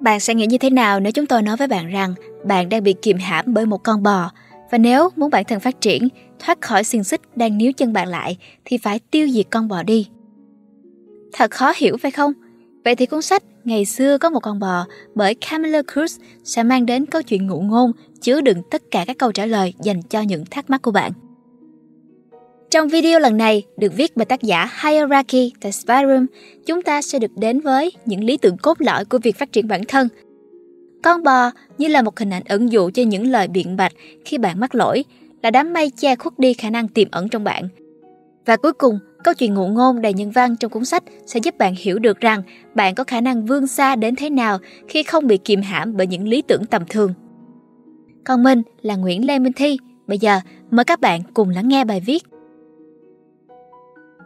Bạn sẽ nghĩ như thế nào nếu chúng tôi nói với bạn rằng bạn đang bị kiềm hãm bởi một con bò và nếu muốn bản thân phát triển, thoát khỏi xiềng xích đang níu chân bạn lại thì phải tiêu diệt con bò đi. Thật khó hiểu phải không? Vậy thì cuốn sách Ngày xưa có một con bò bởi Camilla Cruz sẽ mang đến câu chuyện ngụ ngôn chứa đựng tất cả các câu trả lời dành cho những thắc mắc của bạn. Trong video lần này được viết bởi tác giả Hierarchy tại Spyroom, chúng ta sẽ được đến với những lý tưởng cốt lõi của việc phát triển bản thân. Con bò như là một hình ảnh ẩn dụ cho những lời biện bạch khi bạn mắc lỗi, là đám mây che khuất đi khả năng tiềm ẩn trong bạn. Và cuối cùng, câu chuyện ngụ ngôn đầy nhân văn trong cuốn sách sẽ giúp bạn hiểu được rằng bạn có khả năng vươn xa đến thế nào khi không bị kìm hãm bởi những lý tưởng tầm thường. Còn mình là Nguyễn Lê Minh Thi. Bây giờ, mời các bạn cùng lắng nghe bài viết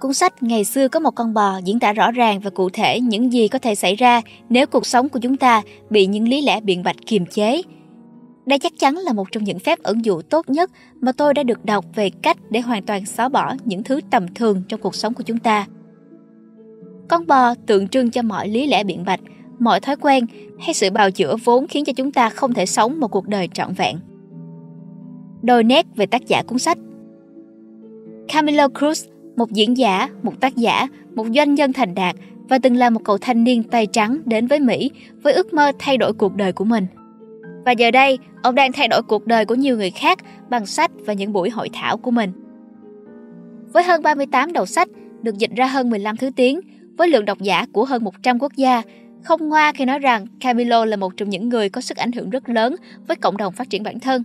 Cuốn sách Ngày xưa có một con bò diễn tả rõ ràng và cụ thể những gì có thể xảy ra nếu cuộc sống của chúng ta bị những lý lẽ biện bạch kiềm chế. Đây chắc chắn là một trong những phép ẩn dụ tốt nhất mà tôi đã được đọc về cách để hoàn toàn xóa bỏ những thứ tầm thường trong cuộc sống của chúng ta. Con bò tượng trưng cho mọi lý lẽ biện bạch, mọi thói quen hay sự bào chữa vốn khiến cho chúng ta không thể sống một cuộc đời trọn vẹn. Đôi nét về tác giả cuốn sách Camilo Cruz một diễn giả, một tác giả, một doanh nhân thành đạt và từng là một cậu thanh niên tay trắng đến với Mỹ với ước mơ thay đổi cuộc đời của mình. Và giờ đây, ông đang thay đổi cuộc đời của nhiều người khác bằng sách và những buổi hội thảo của mình. Với hơn 38 đầu sách, được dịch ra hơn 15 thứ tiếng, với lượng độc giả của hơn 100 quốc gia, không ngoa khi nói rằng Camilo là một trong những người có sức ảnh hưởng rất lớn với cộng đồng phát triển bản thân.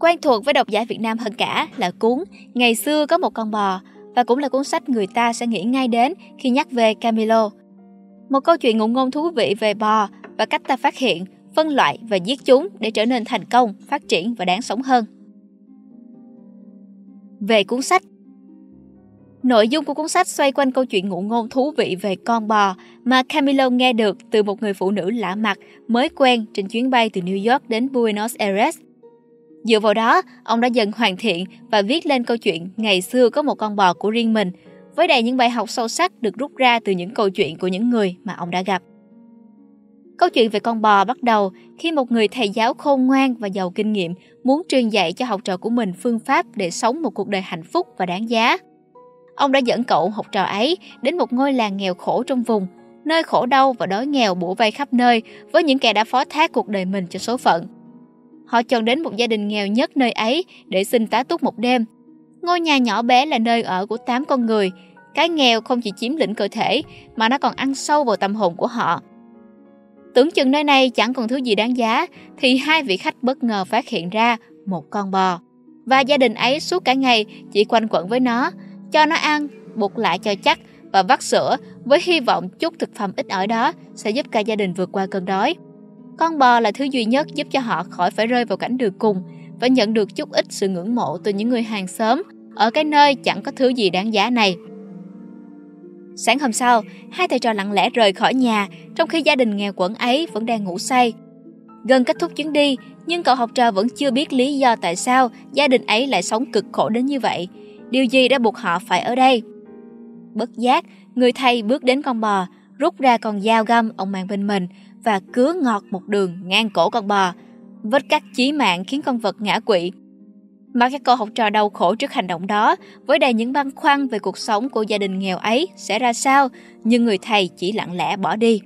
Quen thuộc với độc giả Việt Nam hơn cả là cuốn Ngày xưa có một con bò và cũng là cuốn sách người ta sẽ nghĩ ngay đến khi nhắc về Camilo. Một câu chuyện ngụ ngôn thú vị về bò và cách ta phát hiện, phân loại và giết chúng để trở nên thành công, phát triển và đáng sống hơn. Về cuốn sách Nội dung của cuốn sách xoay quanh câu chuyện ngụ ngôn thú vị về con bò mà Camilo nghe được từ một người phụ nữ lạ mặt mới quen trên chuyến bay từ New York đến Buenos Aires – Dựa vào đó, ông đã dần hoàn thiện và viết lên câu chuyện ngày xưa có một con bò của riêng mình, với đầy những bài học sâu sắc được rút ra từ những câu chuyện của những người mà ông đã gặp. Câu chuyện về con bò bắt đầu khi một người thầy giáo khôn ngoan và giàu kinh nghiệm muốn truyền dạy cho học trò của mình phương pháp để sống một cuộc đời hạnh phúc và đáng giá. Ông đã dẫn cậu học trò ấy đến một ngôi làng nghèo khổ trong vùng, nơi khổ đau và đói nghèo bủa vây khắp nơi với những kẻ đã phó thác cuộc đời mình cho số phận. Họ chọn đến một gia đình nghèo nhất nơi ấy để xin tá túc một đêm. Ngôi nhà nhỏ bé là nơi ở của 8 con người. Cái nghèo không chỉ chiếm lĩnh cơ thể mà nó còn ăn sâu vào tâm hồn của họ. Tưởng chừng nơi này chẳng còn thứ gì đáng giá thì hai vị khách bất ngờ phát hiện ra một con bò. Và gia đình ấy suốt cả ngày chỉ quanh quẩn với nó, cho nó ăn, buộc lại cho chắc và vắt sữa với hy vọng chút thực phẩm ít ỏi đó sẽ giúp cả gia đình vượt qua cơn đói. Con bò là thứ duy nhất giúp cho họ khỏi phải rơi vào cảnh đường cùng và nhận được chút ít sự ngưỡng mộ từ những người hàng xóm ở cái nơi chẳng có thứ gì đáng giá này. Sáng hôm sau, hai thầy trò lặng lẽ rời khỏi nhà trong khi gia đình nghèo quẩn ấy vẫn đang ngủ say. Gần kết thúc chuyến đi, nhưng cậu học trò vẫn chưa biết lý do tại sao gia đình ấy lại sống cực khổ đến như vậy. Điều gì đã buộc họ phải ở đây? Bất giác, người thầy bước đến con bò, rút ra con dao găm ông mang bên mình và cứa ngọt một đường ngang cổ con bò. Vết cắt chí mạng khiến con vật ngã quỵ. Mà các cô học trò đau khổ trước hành động đó, với đầy những băn khoăn về cuộc sống của gia đình nghèo ấy sẽ ra sao, nhưng người thầy chỉ lặng lẽ bỏ đi.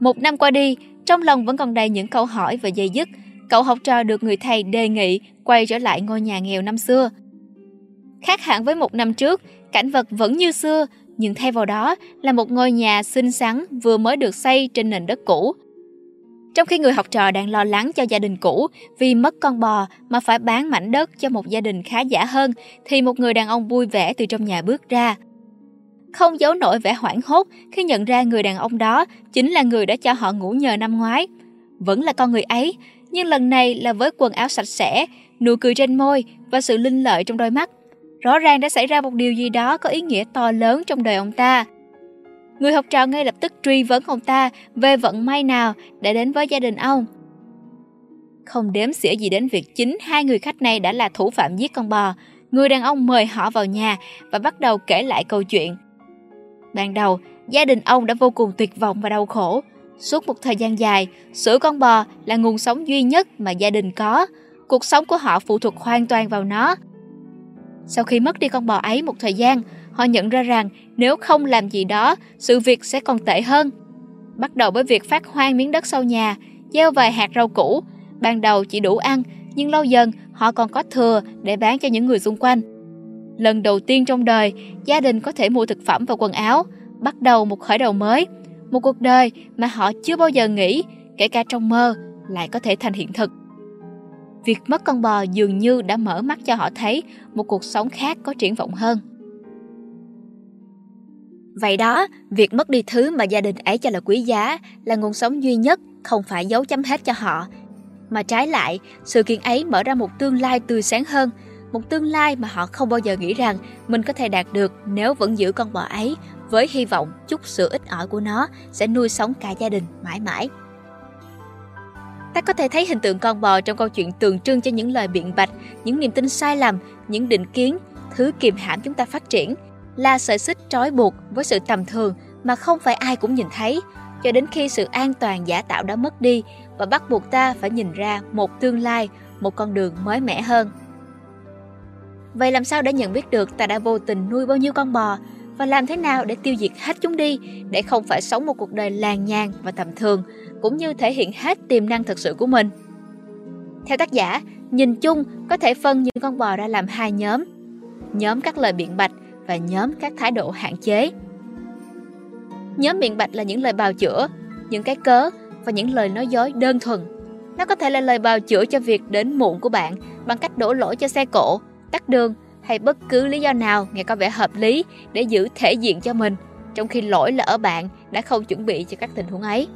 Một năm qua đi, trong lòng vẫn còn đầy những câu hỏi và dây dứt, cậu học trò được người thầy đề nghị quay trở lại ngôi nhà nghèo năm xưa. Khác hẳn với một năm trước, cảnh vật vẫn như xưa, nhưng thay vào đó là một ngôi nhà xinh xắn vừa mới được xây trên nền đất cũ. Trong khi người học trò đang lo lắng cho gia đình cũ vì mất con bò mà phải bán mảnh đất cho một gia đình khá giả hơn, thì một người đàn ông vui vẻ từ trong nhà bước ra. Không giấu nổi vẻ hoảng hốt khi nhận ra người đàn ông đó chính là người đã cho họ ngủ nhờ năm ngoái. Vẫn là con người ấy, nhưng lần này là với quần áo sạch sẽ, nụ cười trên môi và sự linh lợi trong đôi mắt. Rõ ràng đã xảy ra một điều gì đó có ý nghĩa to lớn trong đời ông ta. Người học trò ngay lập tức truy vấn ông ta về vận may nào đã đến với gia đình ông. Không đếm xỉa gì đến việc chính hai người khách này đã là thủ phạm giết con bò. Người đàn ông mời họ vào nhà và bắt đầu kể lại câu chuyện. Ban đầu, gia đình ông đã vô cùng tuyệt vọng và đau khổ. Suốt một thời gian dài, sữa con bò là nguồn sống duy nhất mà gia đình có. Cuộc sống của họ phụ thuộc hoàn toàn vào nó. Sau khi mất đi con bò ấy một thời gian, họ nhận ra rằng nếu không làm gì đó, sự việc sẽ còn tệ hơn. Bắt đầu với việc phát hoang miếng đất sau nhà, gieo vài hạt rau củ. Ban đầu chỉ đủ ăn, nhưng lâu dần họ còn có thừa để bán cho những người xung quanh. Lần đầu tiên trong đời, gia đình có thể mua thực phẩm và quần áo, bắt đầu một khởi đầu mới, một cuộc đời mà họ chưa bao giờ nghĩ, kể cả trong mơ, lại có thể thành hiện thực. Việc mất con bò dường như đã mở mắt cho họ thấy một cuộc sống khác có triển vọng hơn. Vậy đó, việc mất đi thứ mà gia đình ấy cho là quý giá là nguồn sống duy nhất, không phải dấu chấm hết cho họ. Mà trái lại, sự kiện ấy mở ra một tương lai tươi sáng hơn, một tương lai mà họ không bao giờ nghĩ rằng mình có thể đạt được nếu vẫn giữ con bò ấy với hy vọng chút sự ít ỏi của nó sẽ nuôi sống cả gia đình mãi mãi. Ta có thể thấy hình tượng con bò trong câu chuyện tượng trưng cho những lời biện bạch, những niềm tin sai lầm, những định kiến, thứ kiềm hãm chúng ta phát triển, là sợi xích trói buộc với sự tầm thường mà không phải ai cũng nhìn thấy, cho đến khi sự an toàn giả tạo đã mất đi và bắt buộc ta phải nhìn ra một tương lai, một con đường mới mẻ hơn. Vậy làm sao để nhận biết được ta đã vô tình nuôi bao nhiêu con bò? Và làm thế nào để tiêu diệt hết chúng đi để không phải sống một cuộc đời làng nhàn và tầm thường cũng như thể hiện hết tiềm năng thực sự của mình. Theo tác giả, nhìn chung có thể phân những con bò ra làm hai nhóm. Nhóm các lời biện bạch và nhóm các thái độ hạn chế. Nhóm biện bạch là những lời bào chữa, những cái cớ và những lời nói dối đơn thuần. Nó có thể là lời bào chữa cho việc đến muộn của bạn bằng cách đổ lỗi cho xe cộ, tắt đường hay bất cứ lý do nào nghe có vẻ hợp lý để giữ thể diện cho mình, trong khi lỗi là ở bạn đã không chuẩn bị cho các tình huống ấy.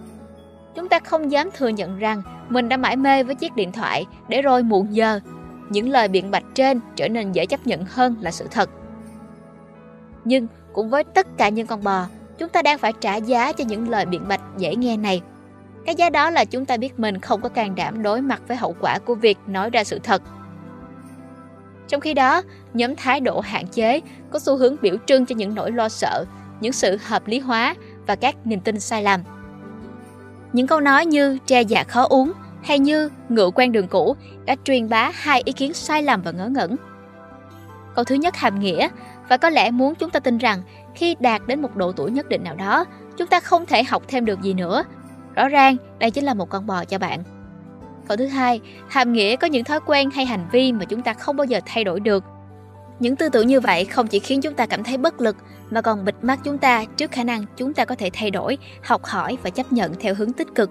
Chúng ta không dám thừa nhận rằng mình đã mãi mê với chiếc điện thoại để rồi muộn giờ. Những lời biện bạch trên trở nên dễ chấp nhận hơn là sự thật. Nhưng cũng với tất cả những con bò, chúng ta đang phải trả giá cho những lời biện bạch dễ nghe này. Cái giá đó là chúng ta biết mình không có can đảm đối mặt với hậu quả của việc nói ra sự thật trong khi đó, nhóm thái độ hạn chế có xu hướng biểu trưng cho những nỗi lo sợ, những sự hợp lý hóa và các niềm tin sai lầm. Những câu nói như tre già khó uống hay như ngựa quen đường cũ đã truyền bá hai ý kiến sai lầm và ngớ ngẩn. Câu thứ nhất hàm nghĩa và có lẽ muốn chúng ta tin rằng khi đạt đến một độ tuổi nhất định nào đó, chúng ta không thể học thêm được gì nữa. Rõ ràng, đây chính là một con bò cho bạn. Câu thứ hai, hàm nghĩa có những thói quen hay hành vi mà chúng ta không bao giờ thay đổi được. Những tư tưởng như vậy không chỉ khiến chúng ta cảm thấy bất lực mà còn bịt mắt chúng ta trước khả năng chúng ta có thể thay đổi, học hỏi và chấp nhận theo hướng tích cực.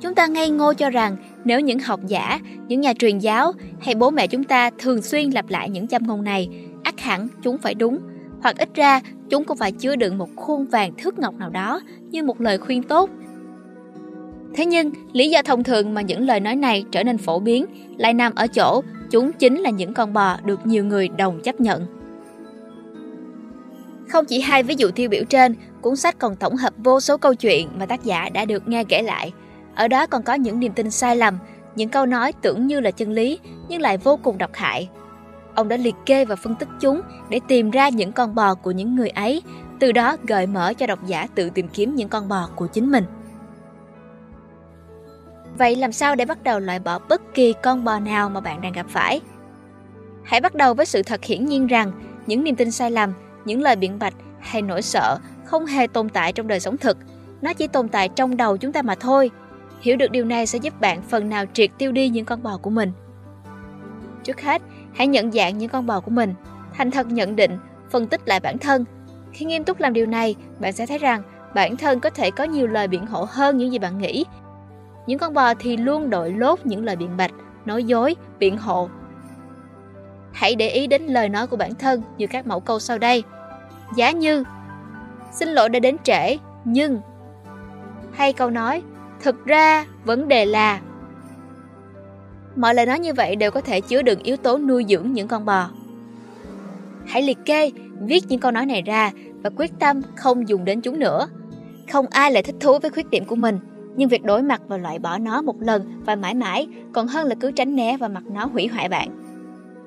Chúng ta ngây ngô cho rằng nếu những học giả, những nhà truyền giáo hay bố mẹ chúng ta thường xuyên lặp lại những châm ngôn này, ắt hẳn chúng phải đúng, hoặc ít ra chúng cũng phải chứa đựng một khuôn vàng thước ngọc nào đó như một lời khuyên tốt Thế nhưng, lý do thông thường mà những lời nói này trở nên phổ biến lại nằm ở chỗ chúng chính là những con bò được nhiều người đồng chấp nhận. Không chỉ hai ví dụ tiêu biểu trên, cuốn sách còn tổng hợp vô số câu chuyện mà tác giả đã được nghe kể lại. Ở đó còn có những niềm tin sai lầm, những câu nói tưởng như là chân lý nhưng lại vô cùng độc hại. Ông đã liệt kê và phân tích chúng để tìm ra những con bò của những người ấy, từ đó gợi mở cho độc giả tự tìm kiếm những con bò của chính mình. Vậy làm sao để bắt đầu loại bỏ bất kỳ con bò nào mà bạn đang gặp phải? Hãy bắt đầu với sự thật hiển nhiên rằng những niềm tin sai lầm, những lời biện bạch hay nỗi sợ không hề tồn tại trong đời sống thực. Nó chỉ tồn tại trong đầu chúng ta mà thôi. Hiểu được điều này sẽ giúp bạn phần nào triệt tiêu đi những con bò của mình. Trước hết, hãy nhận dạng những con bò của mình, thành thật nhận định, phân tích lại bản thân. Khi nghiêm túc làm điều này, bạn sẽ thấy rằng bản thân có thể có nhiều lời biện hộ hơn những gì bạn nghĩ những con bò thì luôn đội lốt những lời biện bạch, nói dối, biện hộ. Hãy để ý đến lời nói của bản thân như các mẫu câu sau đây. Giá như Xin lỗi đã đến trễ, nhưng Hay câu nói Thực ra, vấn đề là Mọi lời nói như vậy đều có thể chứa đựng yếu tố nuôi dưỡng những con bò. Hãy liệt kê, viết những câu nói này ra và quyết tâm không dùng đến chúng nữa. Không ai lại thích thú với khuyết điểm của mình, nhưng việc đối mặt và loại bỏ nó một lần và mãi mãi còn hơn là cứ tránh né và mặc nó hủy hoại bạn.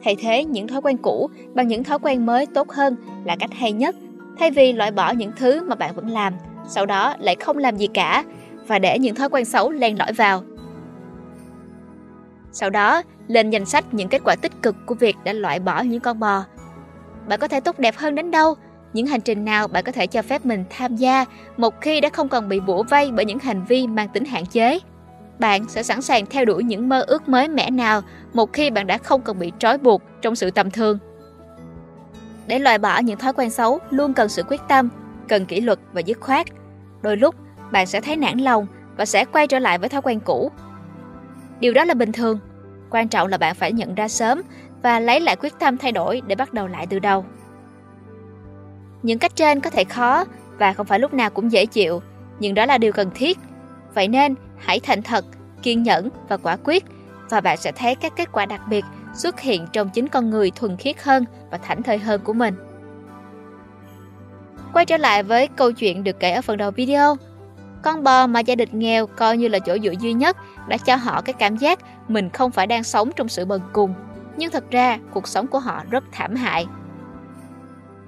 Thay thế những thói quen cũ bằng những thói quen mới tốt hơn là cách hay nhất. Thay vì loại bỏ những thứ mà bạn vẫn làm, sau đó lại không làm gì cả, và để những thói quen xấu len lỏi vào. Sau đó, lên danh sách những kết quả tích cực của việc đã loại bỏ những con bò. Bạn có thể tốt đẹp hơn đến đâu, những hành trình nào bạn có thể cho phép mình tham gia một khi đã không còn bị bủa vây bởi những hành vi mang tính hạn chế. Bạn sẽ sẵn sàng theo đuổi những mơ ước mới mẻ nào một khi bạn đã không còn bị trói buộc trong sự tầm thường. Để loại bỏ những thói quen xấu luôn cần sự quyết tâm, cần kỷ luật và dứt khoát. Đôi lúc, bạn sẽ thấy nản lòng và sẽ quay trở lại với thói quen cũ. Điều đó là bình thường. Quan trọng là bạn phải nhận ra sớm và lấy lại quyết tâm thay đổi để bắt đầu lại từ đầu. Những cách trên có thể khó và không phải lúc nào cũng dễ chịu, nhưng đó là điều cần thiết. Vậy nên, hãy thành thật, kiên nhẫn và quả quyết và bạn sẽ thấy các kết quả đặc biệt xuất hiện trong chính con người thuần khiết hơn và thảnh thơi hơn của mình. Quay trở lại với câu chuyện được kể ở phần đầu video. Con bò mà gia đình nghèo coi như là chỗ dựa duy nhất đã cho họ cái cảm giác mình không phải đang sống trong sự bần cùng. Nhưng thật ra, cuộc sống của họ rất thảm hại.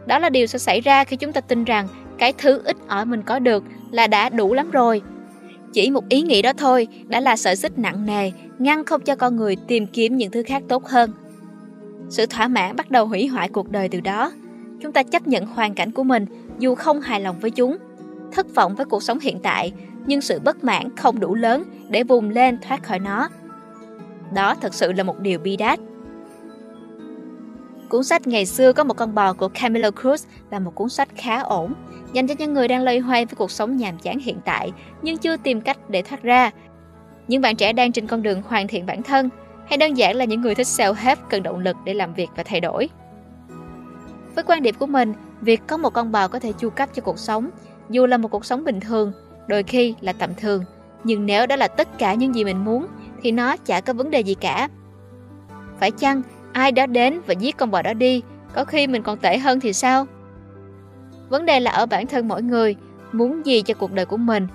Đó là điều sẽ xảy ra khi chúng ta tin rằng cái thứ ít ỏi mình có được là đã đủ lắm rồi. Chỉ một ý nghĩ đó thôi đã là sợi xích nặng nề, ngăn không cho con người tìm kiếm những thứ khác tốt hơn. Sự thỏa mãn bắt đầu hủy hoại cuộc đời từ đó. Chúng ta chấp nhận hoàn cảnh của mình dù không hài lòng với chúng, thất vọng với cuộc sống hiện tại, nhưng sự bất mãn không đủ lớn để vùng lên thoát khỏi nó. Đó thật sự là một điều bi đát. Cuốn sách ngày xưa có một con bò của Camilo Cruz là một cuốn sách khá ổn, dành cho những người đang loay hoay với cuộc sống nhàm chán hiện tại nhưng chưa tìm cách để thoát ra. Những bạn trẻ đang trên con đường hoàn thiện bản thân hay đơn giản là những người thích self-help cần động lực để làm việc và thay đổi. Với quan điểm của mình, việc có một con bò có thể chu cấp cho cuộc sống, dù là một cuộc sống bình thường, đôi khi là tầm thường, nhưng nếu đó là tất cả những gì mình muốn thì nó chả có vấn đề gì cả. Phải chăng ai đó đến và giết con bò đó đi, có khi mình còn tệ hơn thì sao? Vấn đề là ở bản thân mỗi người, muốn gì cho cuộc đời của mình.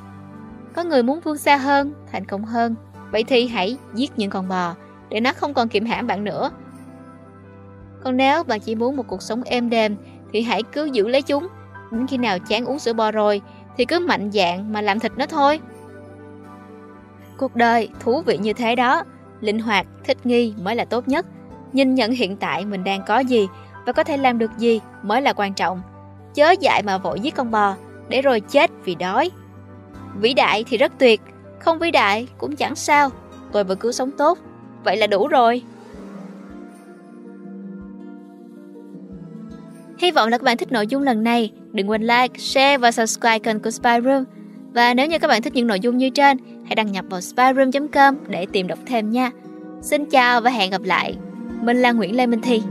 Có người muốn vươn xa hơn, thành công hơn, vậy thì hãy giết những con bò để nó không còn kiềm hãm bạn nữa. Còn nếu bạn chỉ muốn một cuộc sống êm đềm thì hãy cứ giữ lấy chúng. Đến khi nào chán uống sữa bò rồi thì cứ mạnh dạn mà làm thịt nó thôi. Cuộc đời thú vị như thế đó, linh hoạt, thích nghi mới là tốt nhất. Nhìn nhận hiện tại mình đang có gì và có thể làm được gì mới là quan trọng. Chớ dại mà vội giết con bò để rồi chết vì đói. Vĩ đại thì rất tuyệt, không vĩ đại cũng chẳng sao, tôi vẫn cứ sống tốt, vậy là đủ rồi. Hy vọng là các bạn thích nội dung lần này. Đừng quên like, share và subscribe kênh của Spy Room. Và nếu như các bạn thích những nội dung như trên, hãy đăng nhập vào spyroom.com để tìm đọc thêm nha. Xin chào và hẹn gặp lại. Mình là Nguyễn Lê Minh Thi.